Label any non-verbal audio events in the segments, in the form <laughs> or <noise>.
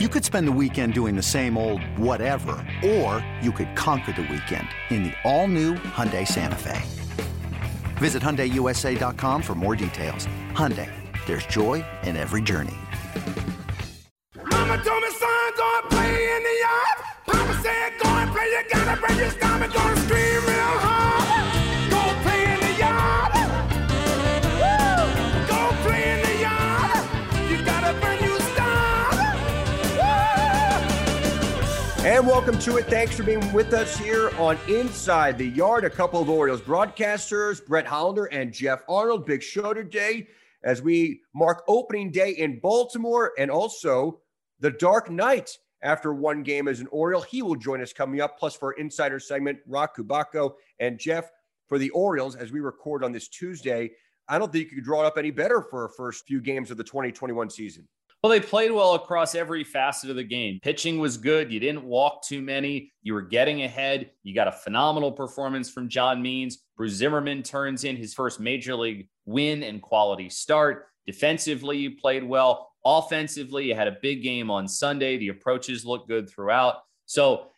You could spend the weekend doing the same old whatever, or you could conquer the weekend in the all-new Hyundai Santa Fe. Visit HyundaiUSA.com for more details. Hyundai, there's joy in every journey. Mama told me, son, go and play in the yard. Papa said, go and play, you gotta your stomach, scream And welcome to it. Thanks for being with us here on Inside the Yard. A couple of Orioles broadcasters, Brett Hollander and Geoff Arnold. Big show today as we mark opening day in Baltimore and also the Dark Knight after one game as an Oriole. He will join us coming up. Plus, for our insider segment, Roch Kubatko and Jeff for the Orioles as we record on this Tuesday. I don't think you could draw it up any better for our first few games of the 2021 season. Well, they played well across every facet of the game. Pitching was good. You didn't walk too many. You were getting ahead. You got a phenomenal performance from John Means. Bruce Zimmermann turns in his first major league win and quality start. Defensively, you played well. Offensively, you had a big game on Sunday. The approaches looked good throughout. So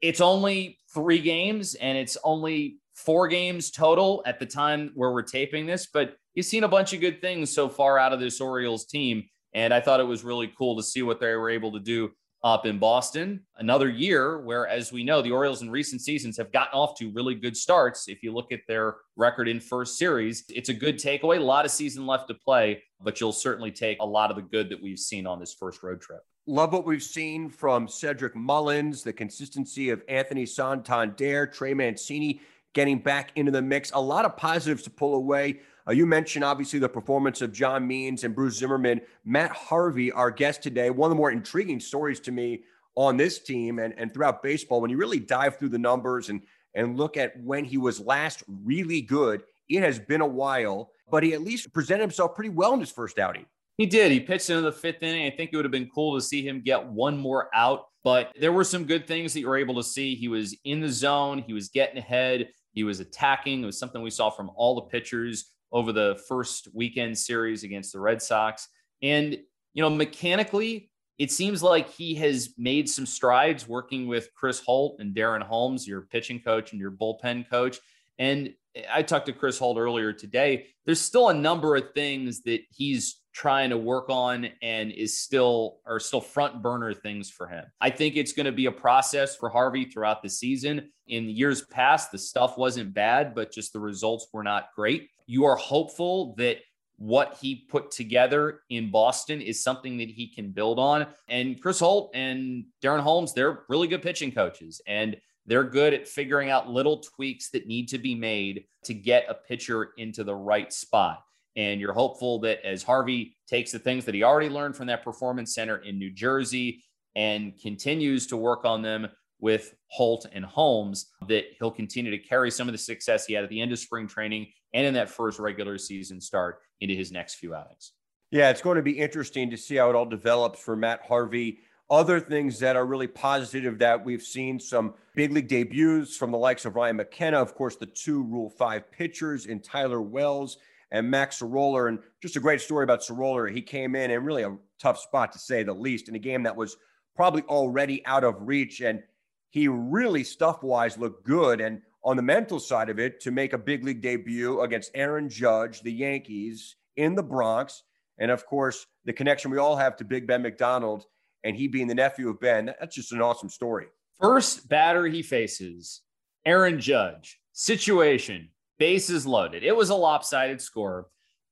it's only three games and it's only four games total at the time where we're taping this, but you've seen a bunch of good things so far out of this Orioles team. And I thought it was really cool to see what they were able to do up in Boston. Another year where, as we know, the Orioles in recent seasons have gotten off to really good starts. If you look at their record in first series, it's a good takeaway. A lot of season left to play, but you'll certainly take a lot of the good that we've seen on this first road trip. Love what we've seen from Cedric Mullins, the consistency of Anthony Santander, Trey Mancini getting back into the mix. A lot of positives to pull away. Uh, you mentioned obviously the performance of John Means and Bruce Zimmermann. Matt Harvey, our guest today, one of the more intriguing stories to me on this team and, and throughout baseball. When you really dive through the numbers and and look at when he was last really good, it has been a while, but he at least presented himself pretty well in his first outing. He did. He pitched into the fifth inning. I think it would have been cool to see him get one more out, but there were some good things that you were able to see. He was in the zone, he was getting ahead, he was attacking. It was something we saw from all the pitchers over the first weekend series against the Red Sox. And, you know, mechanically, it seems like he has made some strides working with Chris Holt and Darren Holmes, your pitching coach and your bullpen coach. And I talked to Chris Holt earlier today. There's still a number of things that he's trying to work on and is still are still front burner things for him. I think it's going to be a process for Harvey throughout the season. In years past, the stuff wasn't bad, but just the results were not great. You are hopeful that what he put together in Boston is something that he can build on. And Chris Holt and Darren Holmes, they're really good pitching coaches and they're good at figuring out little tweaks that need to be made to get a pitcher into the right spot. And you're hopeful that as Harvey takes the things that he already learned from that performance center in New Jersey and continues to work on them with Holt and Holmes, that he'll continue to carry some of the success he had at the end of spring training and in that first regular season start into his next few outings. Yeah, it's going to be interesting to see how it all develops for Matt Harvey. Other things that are really positive that we've seen some big league debuts from the likes of Ryan McKenna, of course, the two Rule 5 pitchers in Tyler Wells and Mac Sceroler. And just a great story about Sceroler. He came in in really a tough spot to say the least in a game that was probably already out of reach. And he really stuff wise looked good. And on the mental side of it, to make a big league debut against Aaron Judge, the Yankees in the Bronx. And of course, the connection we all have to Big Ben McDonald and he being the nephew of Ben. That's just an awesome story. First batter he faces, Aaron Judge. Situation bases loaded. It was a lopsided score,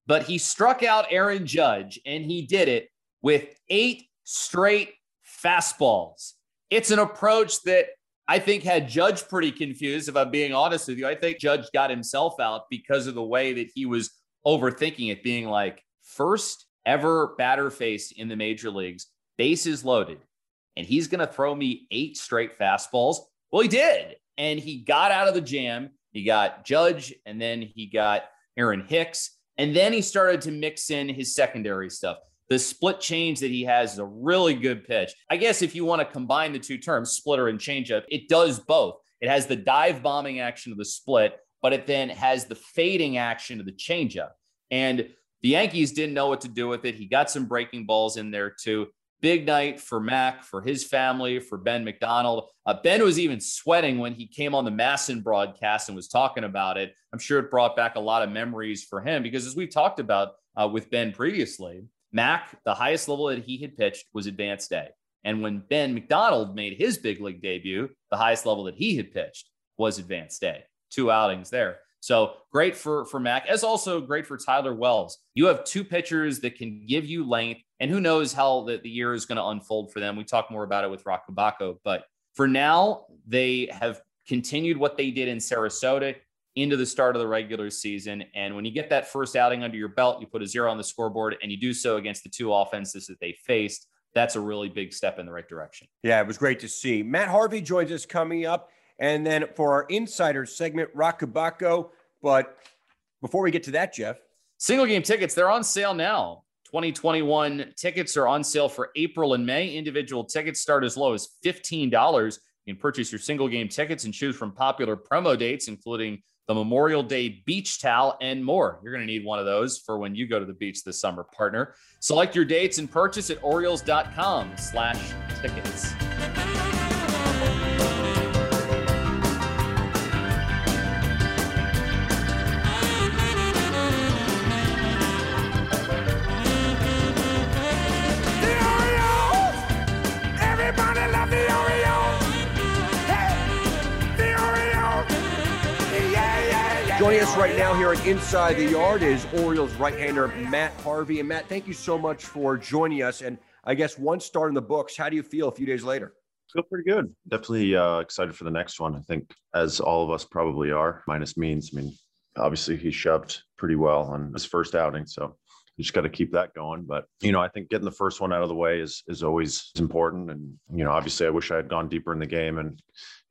but he struck out Aaron Judge and he did it with eight straight fastballs. It's an approach that I think had Judge pretty confused, if I'm being honest with you. I think Judge got himself out because of the way that he was overthinking it, being like, first ever batter face in the major leagues, bases loaded, and he's going to throw me eight straight fastballs. Well, he did. And he got out of the jam. He got Judge, and then he got Aaron Hicks. And then he started to mix in his secondary stuff. The split change that he has is a really good pitch. I guess if you want to combine the two terms, splitter and changeup, it does both. It has the dive bombing action of the split, but it then has the fading action of the changeup. And the Yankees didn't know what to do with it. He got some breaking balls in there too. big night for Mac, for his family, for Ben McDonald. Uh, ben was even sweating when he came on the MASN broadcast and was talking about it. I'm sure it brought back a lot of memories for him because, as we've talked about uh, with Ben previously, Mac, the highest level that he had pitched was advanced A. And when Ben McDonald made his big league debut, the highest level that he had pitched was advanced A. Two outings there. So great for for Mac, as also great for Tyler Wells. You have two pitchers that can give you length, and who knows how the, the year is going to unfold for them. We talk more about it with Roch Kubatko, but for now, they have continued what they did in Sarasota into the start of the regular season. And when you get that first outing under your belt, you put a zero on the scoreboard, and you do so against the two offenses that they faced. That's a really big step in the right direction. Yeah, it was great to see. Matt Harvey joins us coming up. And then for our insider segment, Roch Kubatko. But before we get to that, Geoff, single game tickets, they're on sale now. 2021 tickets are on sale for April and May. Individual tickets start as low as $15. You can purchase your single game tickets and choose from popular promo dates, including the Memorial Day beach towel and more. You're going to need one of those for when you go to the beach this summer, partner. Select your dates and purchase at Orioles.com slash tickets. Us right now here at Inside the Yard is Orioles right-hander Matt Harvey. And Matt, thank you so much for joining us. And I guess one start in the books. How do you feel a few days later? Feel pretty good. Definitely uh, excited for the next one. I think, as all of us probably are, minus means. I mean, obviously he shoved pretty well on his first outing, so you just got to keep that going. But you know, I think getting the first one out of the way is is always important. And you know, obviously, I wish I had gone deeper in the game and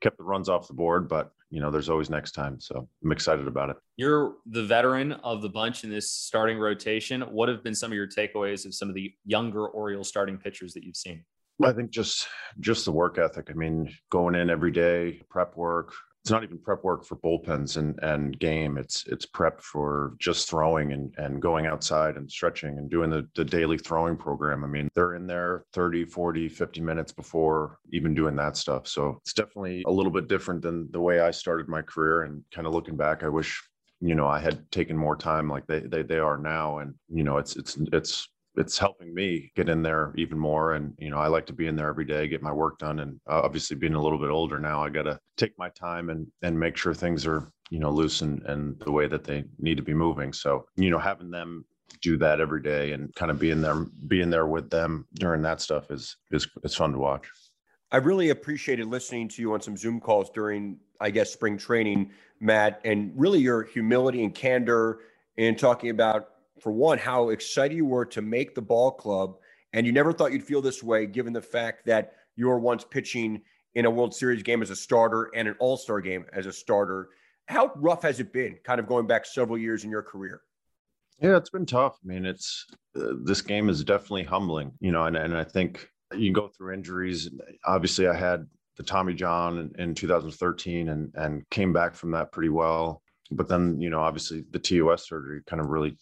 kept the runs off the board. But you know, there's always next time. So I'm excited about it. You're the veteran of the bunch in this starting rotation. What have been some of your takeaways of some of the younger Orioles starting pitchers that you've seen? I think just just the work ethic. I mean, going in every day, prep work, it's not even prep work for bullpens and, and game. It's it's prep for just throwing and, and going outside and stretching and doing the, the daily throwing program. I mean, they're in there 30, 40, 50 minutes before even doing that stuff. So it's definitely a little bit different than the way I started my career. And kind of looking back, I wish you know I had taken more time like they they, they are now. And you know, it's it's it's it's helping me get in there even more and you know i like to be in there every day get my work done and uh, obviously being a little bit older now i got to take my time and and make sure things are you know loose and, and the way that they need to be moving. So you know having them do that every day and kind of being there being there with them during that stuff is is it's fun to watch. I really appreciated listening to you on some zoom calls during i guess spring training matt and really your humility and candor in talking about for one, how excited you were to make the ball club. And you never thought you'd feel this way, given the fact that you were once pitching in a World Series game as a starter and an All Star game as a starter. How rough has it been, kind of going back several years in your career? Yeah, it's been tough. I mean, it's uh, this game is definitely humbling, you know, and, and I think you go through injuries. Obviously, I had the Tommy John in, in 2013 and and came back from that pretty well. But then, you know, obviously the TOS surgery kind of really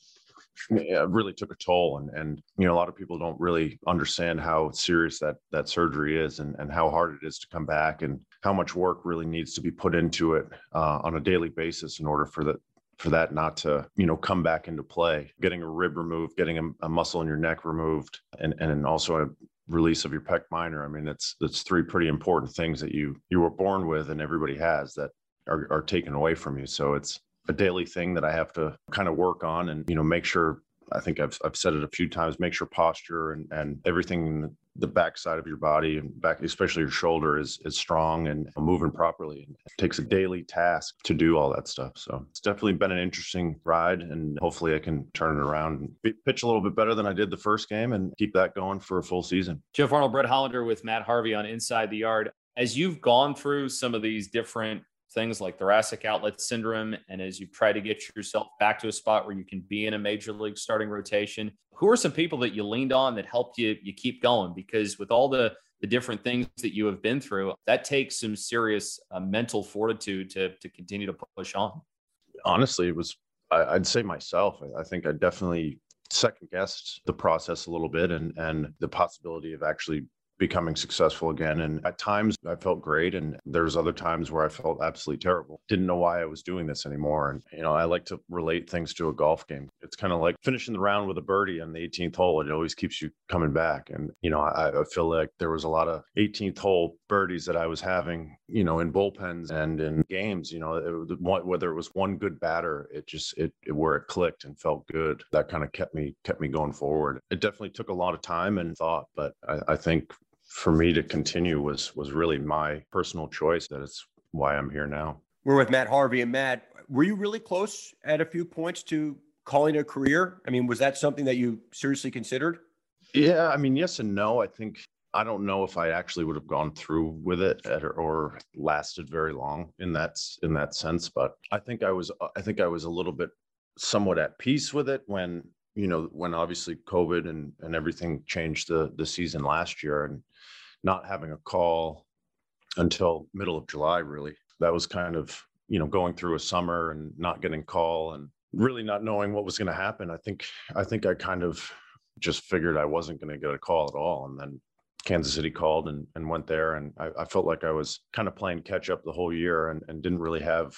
really took a toll and and you know a lot of people don't really understand how serious that that surgery is and and how hard it is to come back and how much work really needs to be put into it uh, on a daily basis in order for that for that not to you know come back into play. Getting a rib removed getting a, a muscle in your neck removed and and also a release of your pec minor. I mean it's it's three pretty important things that you you were born with and everybody has that are, are taken away from you. So it's a daily thing that I have to kind of work on and, you know, make sure I think I've, I've said it a few times, make sure posture and, and everything, the back side of your body and back, especially your shoulder is, is strong and moving properly. It takes a daily task to do all that stuff. So it's definitely been an interesting ride and hopefully I can turn it around and pitch a little bit better than I did the first game and keep that going for a full season. Geoff Arnold, Brett Hollander with Matt Harvey on Inside the Yard. As you've gone through some of these different things like thoracic outlet syndrome, and as you try to get yourself back to a spot where you can be in a major league starting rotation, who are some people that you leaned on that helped you you keep going? Because with all the the different things that you have been through, that takes some serious uh, mental fortitude to to continue to push on. Honestly, it was I, would say myself. I think I definitely second guessed the process a little bit and and the possibility of actually becoming successful again. And at times I felt great. And there's other times where I felt absolutely terrible. Didn't know why I was doing this anymore. And, you know, I like to relate things to a golf game. It's kind of like finishing the round with a birdie on the 18th hole. It always keeps you coming back. And, you know, I, I feel like there was a lot of 18th hole birdies that I was having, you know, in bullpens and in games, you know, it, whether it was one good batter, it just, it, it where it clicked and felt good. That kind of kept me, kept me going forward. It definitely took a lot of time and thought, but I, I think for me to continue was was really my personal choice. That is why I'm here now. We're with Matt Harvey and Matt. Were you really close at a few points to calling a career? I mean, was that something that you seriously considered? Yeah, I mean, yes and no. I think I don't know if I actually would have gone through with it or lasted very long in that in that sense. But I think I was I think I was a little bit somewhat at peace with it when you know when obviously COVID and and everything changed the the season last year and not having a call until middle of July, really. That was kind of, you know, going through a summer and not getting call and really not knowing what was going to happen. I think, I think I kind of just figured I wasn't going to get a call at all. And then Kansas City called and, and went there. And I, I felt like I was kind of playing catch up the whole year and, and didn't really have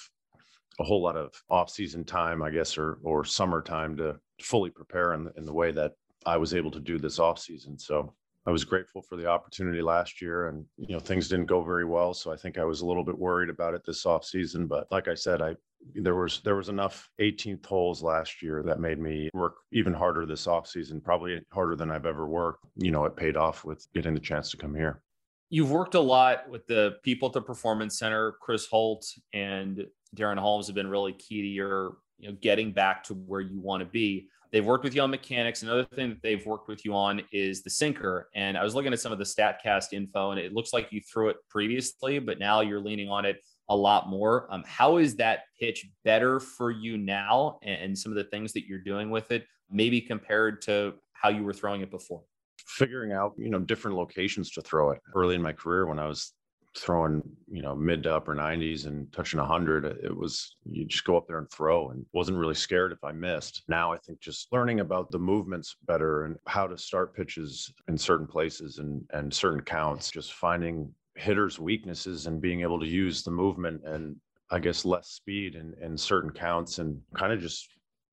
a whole lot of off season time, I guess, or, or summer time to fully prepare in the, in the way that I was able to do this off season. So I was grateful for the opportunity last year, and you know things didn't go very well, so I think I was a little bit worried about it this off season. But like I said, I there was there was enough 18th holes last year that made me work even harder this off season, probably harder than I've ever worked. You know, it paid off with getting the chance to come here. You've worked a lot with the people at the Performance Center. Chris Holt and Darren Holmes have been really key to your you know getting back to where you want to be. They've worked with you on mechanics. Another thing that they've worked with you on is the sinker. And I was looking at some of the StatCast info, and it looks like you threw it previously, but now you're leaning on it a lot more. Um, how is that pitch better for you now, and, and some of the things that you're doing with it, maybe compared to how you were throwing it before? Figuring out, you know, different locations to throw it. Early in my career, when I was throwing you know mid to upper 90s and touching 100 uh, it was you just go up there and throw and wasn't really scared if i missed now i think just learning about the movements better and how to start pitches in certain places and and certain counts just finding hitters weaknesses and being able to use the movement and i guess less speed in, in certain counts and kind of just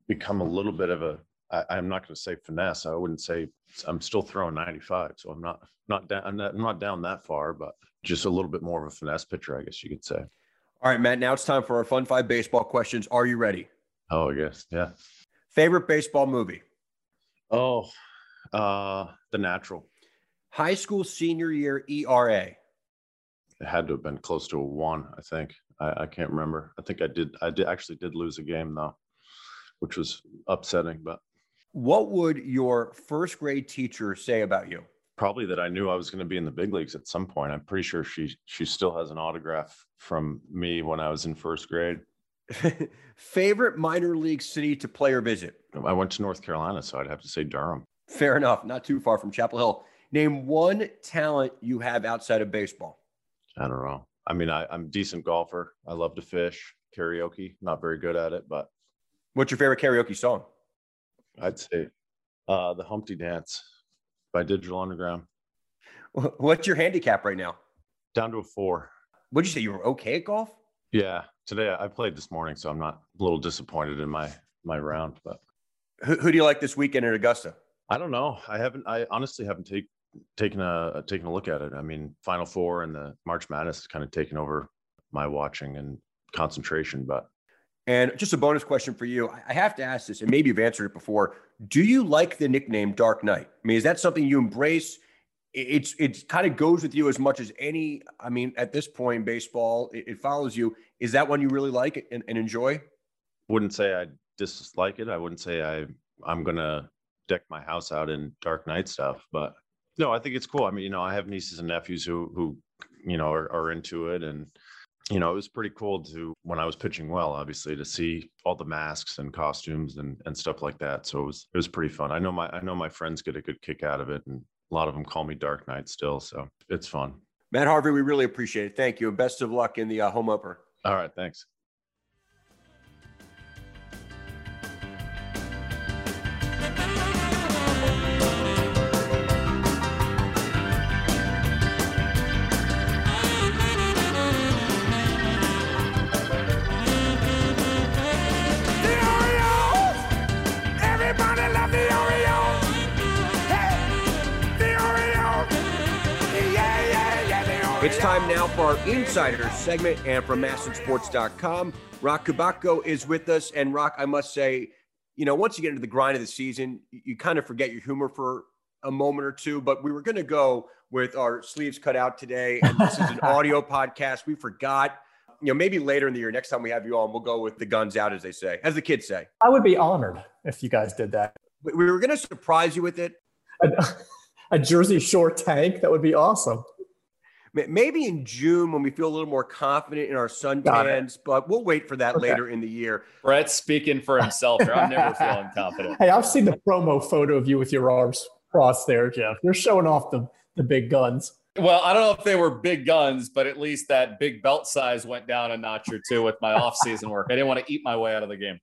become a little bit of a I, am not going to say finesse. I wouldn't say I'm still throwing 95, so I'm not not down. I'm not, I'm not down that far, but just a little bit more of a finesse pitcher, I guess you could say. All right, Matt. Now it's time for our fun five baseball questions. Are you ready? Oh, I guess. Yeah. Favorite baseball movie? Oh, uh, The Natural. High school senior year ERA. It had to have been close to a one, I think. I, I can't remember. I think I did. I did actually did lose a game though, which was upsetting. But what would your first grade teacher say about you? Probably that I knew I was going to be in the big leagues at some point. I'm pretty sure she she still has an autograph from me when I was in first grade. <laughs> Favorite minor league city to play or visit? I went to North Carolina, so I'd have to say Durham. Fair enough. Not too far from Chapel Hill. Name one talent you have outside of baseball. I don't know. I mean, I, I'm a decent golfer. I love to fish, karaoke. Not very good at it, but. What's your favorite karaoke song? I'd say uh, the Humpty Dance by Digital Underground. What's your handicap right now? Down to a four. What'd you say? You were okay at golf? Yeah, today I played this morning, so I'm not a little disappointed in my my round. But who, who do you like this weekend at Augusta? I don't know. I haven't. I honestly haven't take, taken a taken a look at it. I mean, Final Four and the March Madness has kind of taken over my watching and concentration. But and just a bonus question for you. I have to ask this, and maybe you've answered it before. Do you like the nickname Dark Knight? I mean, is that something you embrace? It's it kind of goes with you as much as any. I mean, at this point baseball, it, it follows you. Is that one you really like and, and enjoy? Wouldn't say I dislike it. I wouldn't say I I'm gonna deck my house out in Dark Knight stuff, but no, I think it's cool. I mean, you know, I have nieces and nephews who who you know are, are into it and you know, it was pretty cool to when I was pitching well, obviously, to see all the masks and costumes and and stuff like that. So it was it was pretty fun. I know my I know my friends get a good kick out of it, and a lot of them call me Dark Knight still. So it's fun. Matt Harvey, we really appreciate it. Thank you, and best of luck in the uh, home opener. All right, thanks. Now for our insider segment, and from MASNsports.com, Roch Kubatko is with us. And Roch, I must say, you know, once you get into the grind of the season, you, you kind of forget your humor for a moment or two. But we were going to go with our sleeves cut out today, and this is an <laughs> audio podcast. We forgot. You know, maybe later in the year, next time we have you on, we'll go with the guns out, as they say, as the kids say. I would be honored if you guys did that. We we were going to surprise you with it. A, <laughs> a Jersey Shore tank, that would be awesome. May- Maybe in June when we feel a little more confident in our Got it. suntans, but we'll wait for that Okay. later in the year. Brett's speaking for himself here. I'm never <laughs> feeling confident. Hey, I've seen the promo photo of you with your arms crossed there, Geoff. You're showing off the, the big guns. Well, I don't know if they were big guns, but at least that big belt size went down a notch or two with my off-season work. I didn't want to eat my way out of the game.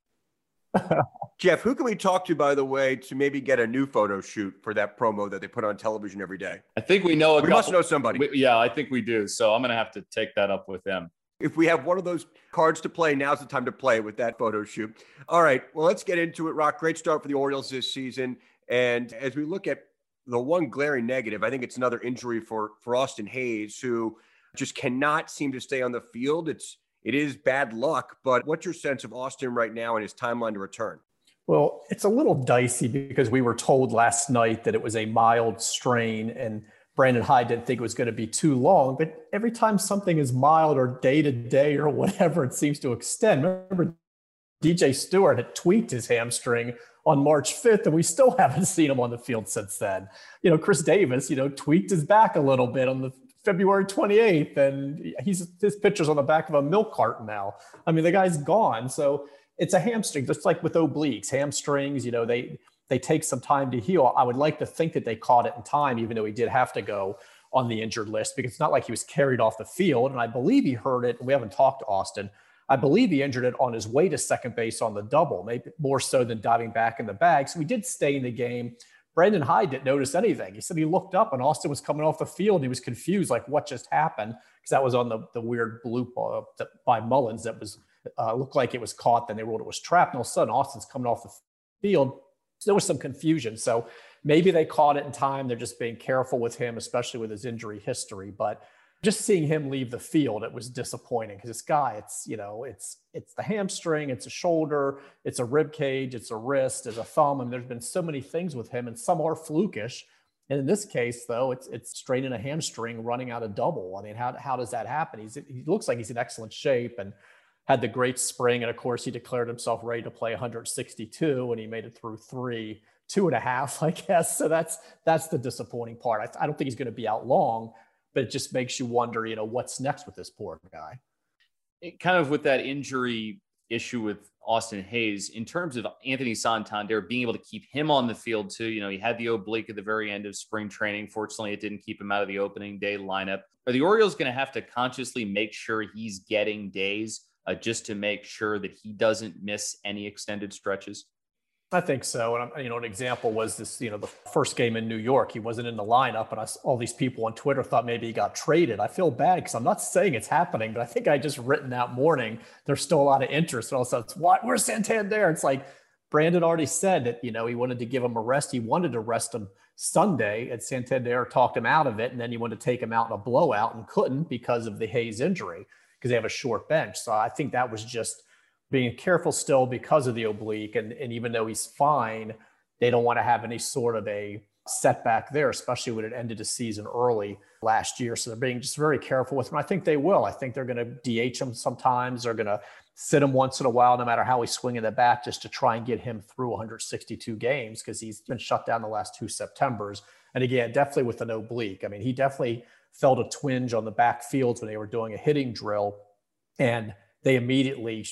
Geoff, who can we talk to, by the way, to maybe get a new photo shoot for that promo that they put on television every day? I think we know a We couple. must know somebody. we- yeah, I think we do. So I'm going to have to take that up with them. If we have one of those cards to play, now's the time to play with that photo shoot. All right, well, let's get into it. Roch, great start for the Orioles this season. And as we look at the one glaring negative, I think it's another injury for for Austin Hays, who just cannot seem to stay on the field. It's it is bad luck, but what's your sense of Austin right now and his timeline to return? Well, it's a little dicey because we were told last night that it was a mild strain and Brandon Hyde didn't think it was going to be too long. But every time something is mild or day to day or whatever, it seems to extend. Remember, DJ Stewart had tweaked his hamstring on March 5th, and we still <laughs> haven't seen him on the field since then. You know, Chris Davis, you know, tweaked his back a little bit on the February 28th, and he's his picture's on the back of a milk carton now. I mean, the guy's gone. So it's a hamstring, just like with obliques, hamstrings, you know, they they take some time to heal. I would like to think that they caught it in time, even though he did have to go on the injured list because it's not like he was carried off the field. And I believe he heard it. We haven't talked to Austin. I believe he injured it on his way to second base on the double, maybe more so than diving back in the bag. So we did stay in the game. Brandon Hyde didn't notice anything. He said he looked up and Austin was coming off the field. He was confused, like what just happened, because that was on the, the weird bloop uh, by Mullins that was uh, looked like it was caught. Then they ruled it was trapped. And all of a sudden, Austin's coming off the field. So there was some confusion. So maybe they caught it in time. They're just being careful with him, especially with his injury history. But just seeing him leave the field, it was disappointing because this guy, it's you know, it's it's the hamstring, it's a shoulder, it's a rib cage, it's a wrist, it's a thumb. I mean, there's been so many things with him, and some are flukish. And in this case, though, it's it's straining a hamstring, running out a double. I mean, how how does that happen? He's he looks like he's in excellent shape and had the great spring, and of course, he declared himself ready to play 162, and he made it through three, two and a half, <laughs> I guess. So that's that's the disappointing part. I, I don't think he's going to be out long, but it just makes you wonder, you know, what's next with this poor guy. It, kind of with that injury issue with Austin Hays, in terms of Anthony Santander being able to keep him on the field too. You know, he had the oblique at the very end of spring training. Fortunately, it didn't keep him out of the opening day lineup. Are the Orioles going to have to consciously make sure he's getting days uh, just to make sure that he doesn't miss any extended stretches? I think so. And you know, an example was this. You know, the first game in New York, he wasn't in the lineup, and I, all these people on Twitter thought maybe he got traded. I feel bad because I'm not saying it's happening, but I think I just written that morning. There's still a lot of interest, and all of a sudden, it's what? Where's Santander? It's like Brandon already said that you know he wanted to give him a rest. He wanted to rest him Sunday, and Santander talked him out of it, and then he wanted to take him out in a blowout and couldn't because of the Hays injury because they have a short bench. So I think that was just being careful still because of the oblique. And, and even though he's fine, they don't want to have any sort of a setback there, especially when it ended the season early last year. So they're being just very careful with him. I think they will. I think they're going to DH him sometimes. They're going to sit him once in a while, no matter how he's swinging the bat, just to try and get him through 162 games because he's been shut down the last two Septembers. And again, definitely with an oblique. I mean, he definitely felt a twinge on the back fields when they were doing a hitting drill. And they immediately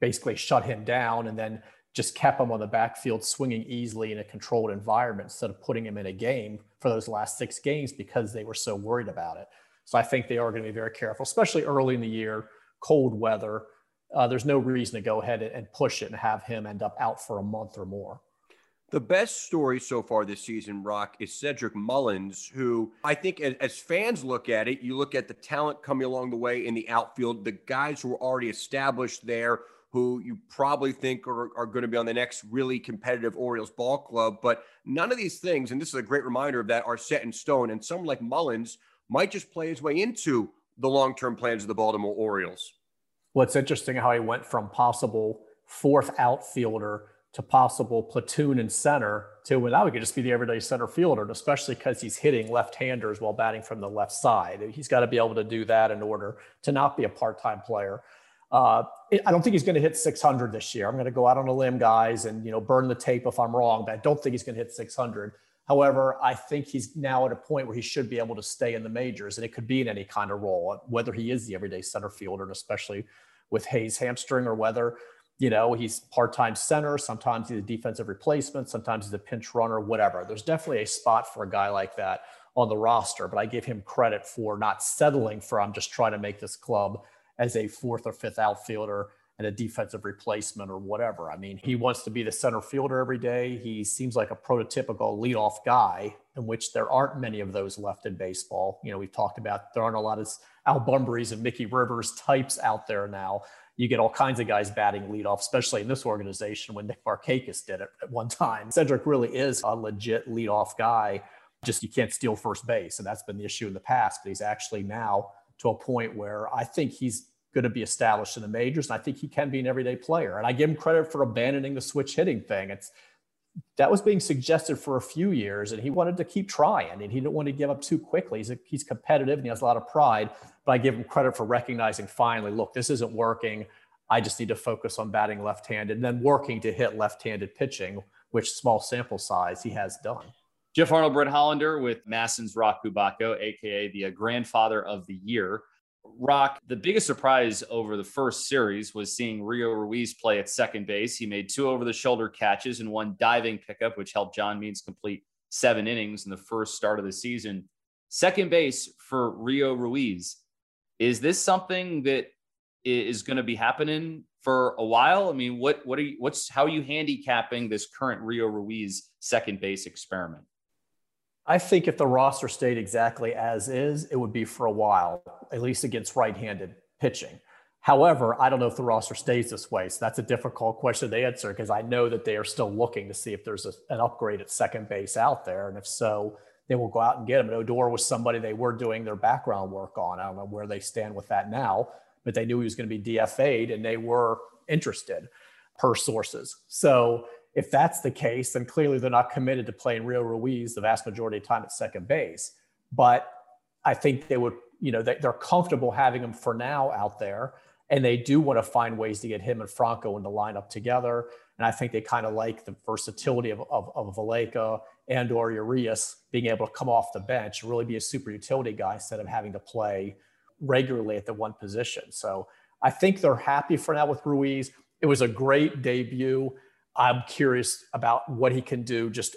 basically shut him down and then just kept him on the backfield swinging easily in a controlled environment instead of putting him in a game for those last six games because they were so worried about it. So I think they are going to be very careful, especially early in the year, cold weather. Uh, there's no reason to go ahead and push it and have him end up out for a month or more. The best story so far this season, Roch, is Cedric Mullins, who I think as, as fans look at it, you look at the talent coming along the way in the outfield, the guys who are already established there, who you probably think are, are going to be on the next really competitive Orioles ball club. But none of these things, and this is a great reminder of that, are set in stone. And someone like Mullins, might just play his way into the long term plans of the Baltimore Orioles. Well, it's interesting how he went from possible fourth outfielder to possible platoon and center to well, now he could just be the everyday center fielder, and especially because he's hitting left-handers while batting from the left side. He's got to be able to do that in order to not be a part-time player. Uh, I don't think he's going to hit 600 this year. I'm going to go out on a limb, guys, and you know burn the tape if I'm wrong, but I don't think he's going to hit 600. However, I think he's now at a point where he should be able to stay in the majors, and it could be in any kind of role, whether he is the everyday center fielder, and especially with Hays hamstring, or whether you know, he's part-time center. Sometimes he's a defensive replacement. Sometimes he's a pinch runner, whatever. There's definitely a spot for a guy like that on the roster, but I give him credit for not settling for I'm just trying to make this club as a fourth or fifth outfielder and a defensive replacement or whatever. I mean, he wants to be the center fielder every day. He seems like a prototypical leadoff guy, in which there aren't many of those left in baseball. You know, we've talked about there aren't a lot of Al Bumbrys and Mickey Rivers types out there now you get all kinds of guys batting leadoff, especially in this organization when Nick Markakis did it at one time. Cedric really is a legit leadoff guy. Just you can't steal first base. And that's been the issue in the past. But he's actually now to a point where I think he's going to be established in the majors. And I think he can be an everyday player. And I give him credit for abandoning the switch hitting thing. It's that was being suggested for a few years, and he wanted to keep trying, and he didn't want to give up too quickly. He's, a, he's competitive and he has a lot of pride, but I give him credit for recognizing finally, look, this isn't working. I just need to focus on batting left-handed and then working to hit left-handed pitching, which small sample size he has done. Geoff Arnold, Brett Hollander with MASN's Roch Kubatko, aka the uh, grandfather of the year. Roch, the biggest surprise over the first series was seeing Rio Ruiz play at second base. He made two over the shoulder catches and one diving pickup, which helped John Means complete seven innings in the first start of the season. Second base for Rio Ruiz. Is this something that is going to be happening for a while? I mean, what what are you what's how are you handicapping this current Rio Ruiz second base experiment? I think if the roster stayed exactly as is, it would be for a while, at least against right handed pitching. However, I don't know if the roster stays this way. So that's a difficult question to answer because I know that they are still looking to see if there's a, an upgrade at second base out there. And if so, they will go out and get him. And Odor was somebody they were doing their background work on. I don't know where they stand with that now, but they knew he was going to be DFA'd and they were interested per sources. So if that's the case, then clearly they're not committed to playing Rio Ruiz the vast majority of time at second base. But I think they would, you know, they, are comfortable having him for now out there. And they do want to find ways to get him and Franco in the lineup together. And I think they kind of like the versatility of, of, of Valaika and or Urias being able to come off the bench, really be a super utility guy instead of having to play regularly at the one position. So I think they're happy for now with Ruiz. It was a great debut. I'm curious about what he can do just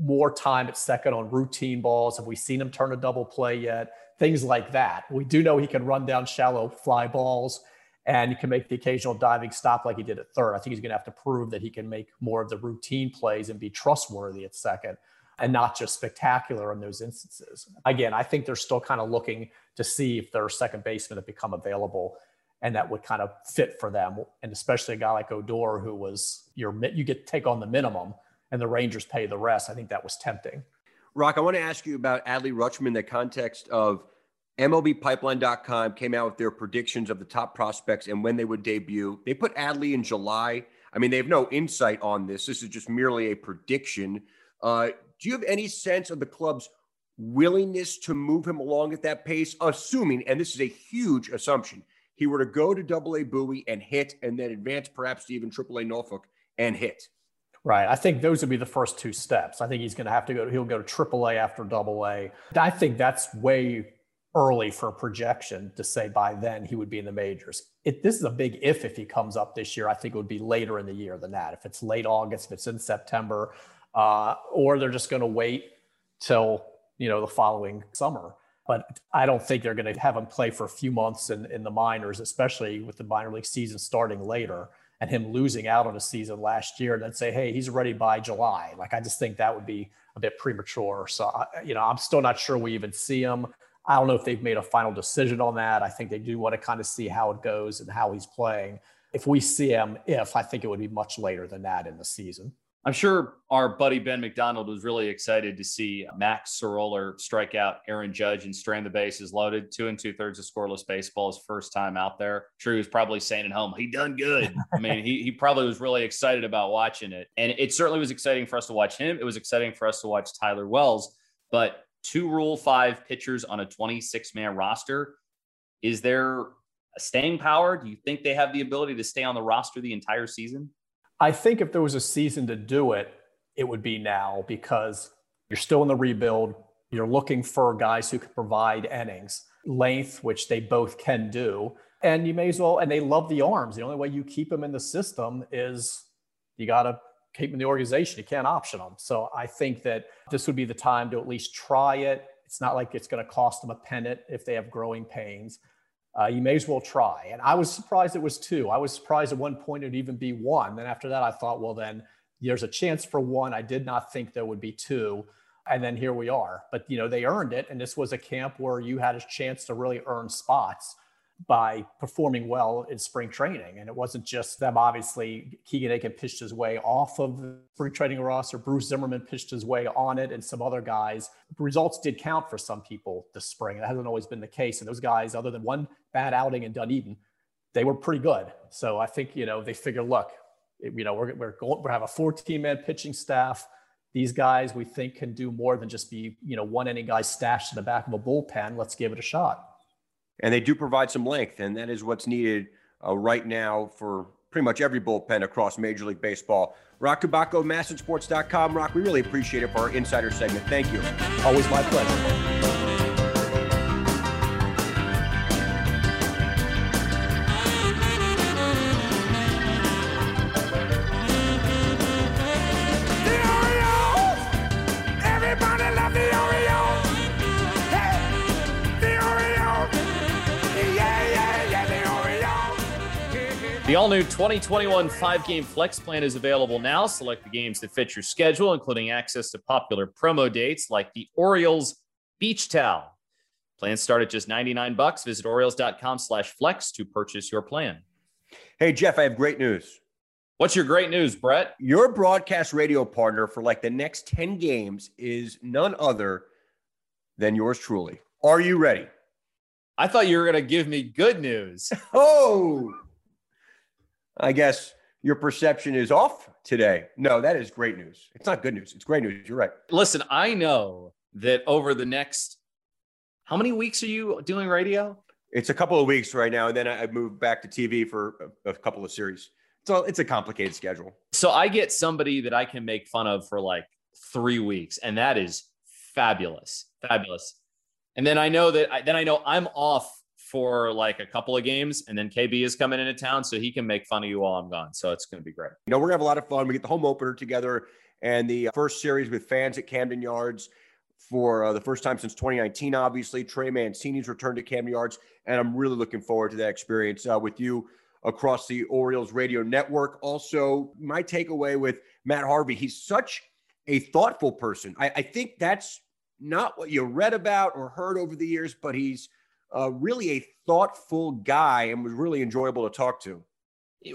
more time at second on routine balls. Have we seen him turn a double play yet? Things like that. We do know he can run down shallow fly balls and he can make the occasional diving stop like he did at third. I think he's going to have to prove that he can make more of the routine plays and be trustworthy at second and not just spectacular in those instances. Again, I think they're still kind of looking to see if there are second basemen that become available and that would kind of fit for them. And especially a guy like Odor, who was your you get to take on the minimum, and the Rangers pay the rest. I think that was tempting. Roch, I want to ask you about Adley Rutschman in the context of MLBPipeline.com came out with their predictions of the top prospects and when they would debut. They put Adley in July. I mean, they have no insight on this. This is just merely a prediction. Uh, do you have any sense of the club's willingness to move him along at that pace, assuming, and this is a huge assumption, he were to go to double A Bowie and hit, and then advance perhaps to even triple A Norfolk and hit. Right. I think those would be the first two steps. I think he's going to have to go, he'll go to triple A after double A. I think that's way early for a projection to say by then he would be in the majors. It, this is a big if if he comes up this year. I think it would be later in the year than that. If it's late August, if it's in September, uh, or they're just going to wait till you know the following summer. But I don't think they're going to have him play for a few months in, in the minors, especially with the minor league season starting later and him losing out on a season last year and then say, hey, he's ready by July. Like, I just think that would be a bit premature. So, you know, I'm still not sure we even see him. I don't know if they've made a final decision on that. I think they do want to kind of see how it goes and how he's playing. If we see him, if I think it would be much later than that in the season. I'm sure our buddy Ben McDonald was really excited to see Mac Sceroler strike out Aaron Judge and strand the bases loaded. Two and two thirds of scoreless baseball, his first time out there. He was probably saying at home, he done good. I mean, he, he probably was really excited about watching it. And it certainly was exciting for us to watch him. It was exciting for us to watch Tyler Wells. But two Rule 5 pitchers on a 26 man roster, is there a staying power? Do you think they have the ability to stay on the roster the entire season? I think if there was a season to do it, it would be now because you're still in the rebuild. You're looking for guys who can provide innings, length, which they both can do. And you may as well, and they love the arms. The only way you keep them in the system is you got to keep them in the organization. You can't option them. So I think that this would be the time to at least try it. It's not like it's going to cost them a pennant if they have growing pains uh, you may as well try. And I was surprised it was two. I was surprised at one point it'd even be one. Then after that, I thought, well, then there's a chance for one. I did not think there would be two. And then here we are. But, you know, they earned it. And this was a camp where you had a chance to really earn spots by performing well in spring training. And it wasn't just them, obviously. Keegan Akin pitched his way off of the spring training roster. Bruce Zimmermann pitched his way on it, and some other guys. Results did count for some people this spring. That hasn't always been the case. And those guys, other than one bad outing in Dunedin, they were pretty good. So I think, you know, they figure, look, you know, we're, we're going, we have a 14 man pitching staff. These guys we think can do more than just be, you know, one inning guys stashed in the back of a bullpen. Let's give it a shot and they do provide some length, and that is what's needed uh, right now for pretty much every bullpen across Major League Baseball. Roch Kubatko, MASNsports.com. Roch, we really appreciate it for our insider segment. Thank you. Always my pleasure. The all new 2021 five game flex plan is available now. Select the games that fit your schedule, including access to popular promo dates like the Orioles Beach Towel. Plans start at just 99 bucks. Visit Orioles.com slash flex to purchase your plan. Hey, Geoff, I have great news. What's your great news, Brett? Your broadcast radio partner for like the next 10 games is none other than yours truly. Are you ready? I thought you were going to give me good news. <laughs> oh, I guess your perception is off today. No, that is great news. It's not good news. It's great news. You're right. Listen, I know that over the next, how many weeks are you doing radio? It's a couple of weeks right now, and then I moved back to TV for a, a couple of series. So it's a complicated schedule. So I get somebody that I can make fun of for like three weeks, and that is fabulous, fabulous. And then I know that I, then I know I'm off for like a couple of games, and then KB is coming into town, so he can make fun of you while I'm gone. So it's going to be great. You know, we're gonna have a lot of fun. We get the home opener together, and the first series with fans at Camden Yards for uh, the first time since 2019. Obviously, Trey Mancini's return to Camden Yards, and I'm really looking forward to that experience uh, with you across the Orioles radio network. Also, my takeaway with Matt Harvey, he's such a thoughtful person. I, I think that's not what you read about or heard over the years, but he's uh, really a thoughtful guy and was really enjoyable to talk to.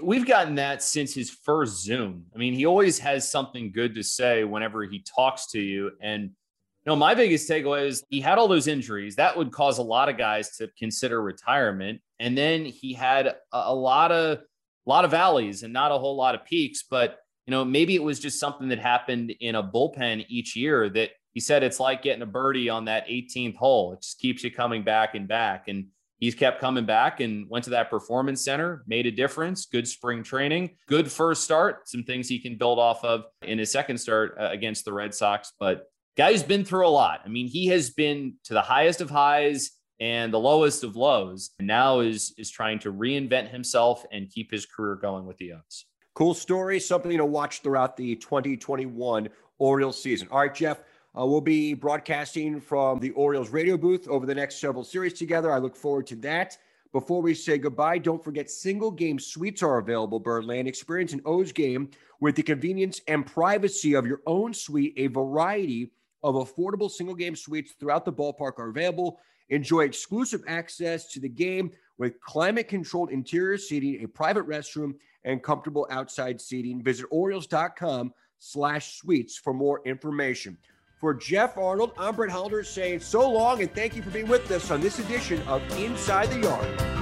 We've gotten that since his first Zoom. I mean, he always has something good to say whenever he talks to you. And you know, my biggest takeaway is he had all those injuries that would cause a lot of guys to consider retirement. And then he had a, a lot of a lot of valleys and not a whole lot of peaks. But you know, maybe it was just something that happened in a bullpen each year that he said it's like getting a birdie on that 18th hole. It just keeps you coming back and back. And he's kept coming back and went to that performance center, made a difference. Good spring training, good first start. Some things he can build off of in his second start uh, against the Red Sox. But guy's been through a lot. I mean, he has been to the highest of highs and the lowest of lows, and now is is trying to reinvent himself and keep his career going with the O's. Cool story, something to watch throughout the 2021 Orioles season. All right, Geoff. Uh, we'll be broadcasting from the Orioles radio booth over the next several series together. I look forward to that. Before we say goodbye, don't forget single game suites are available, Birdland. Experience an O's game with the convenience and privacy of your own suite. A variety of affordable single game suites throughout the ballpark are available. Enjoy exclusive access to the game with climate controlled interior seating, a private restroom, and comfortable outside seating. Visit Orioles.com slash suites for more information. For Geoff Arnold, I'm Brett Hollander saying so long and thank you for being with us on this edition of Inside the Yard.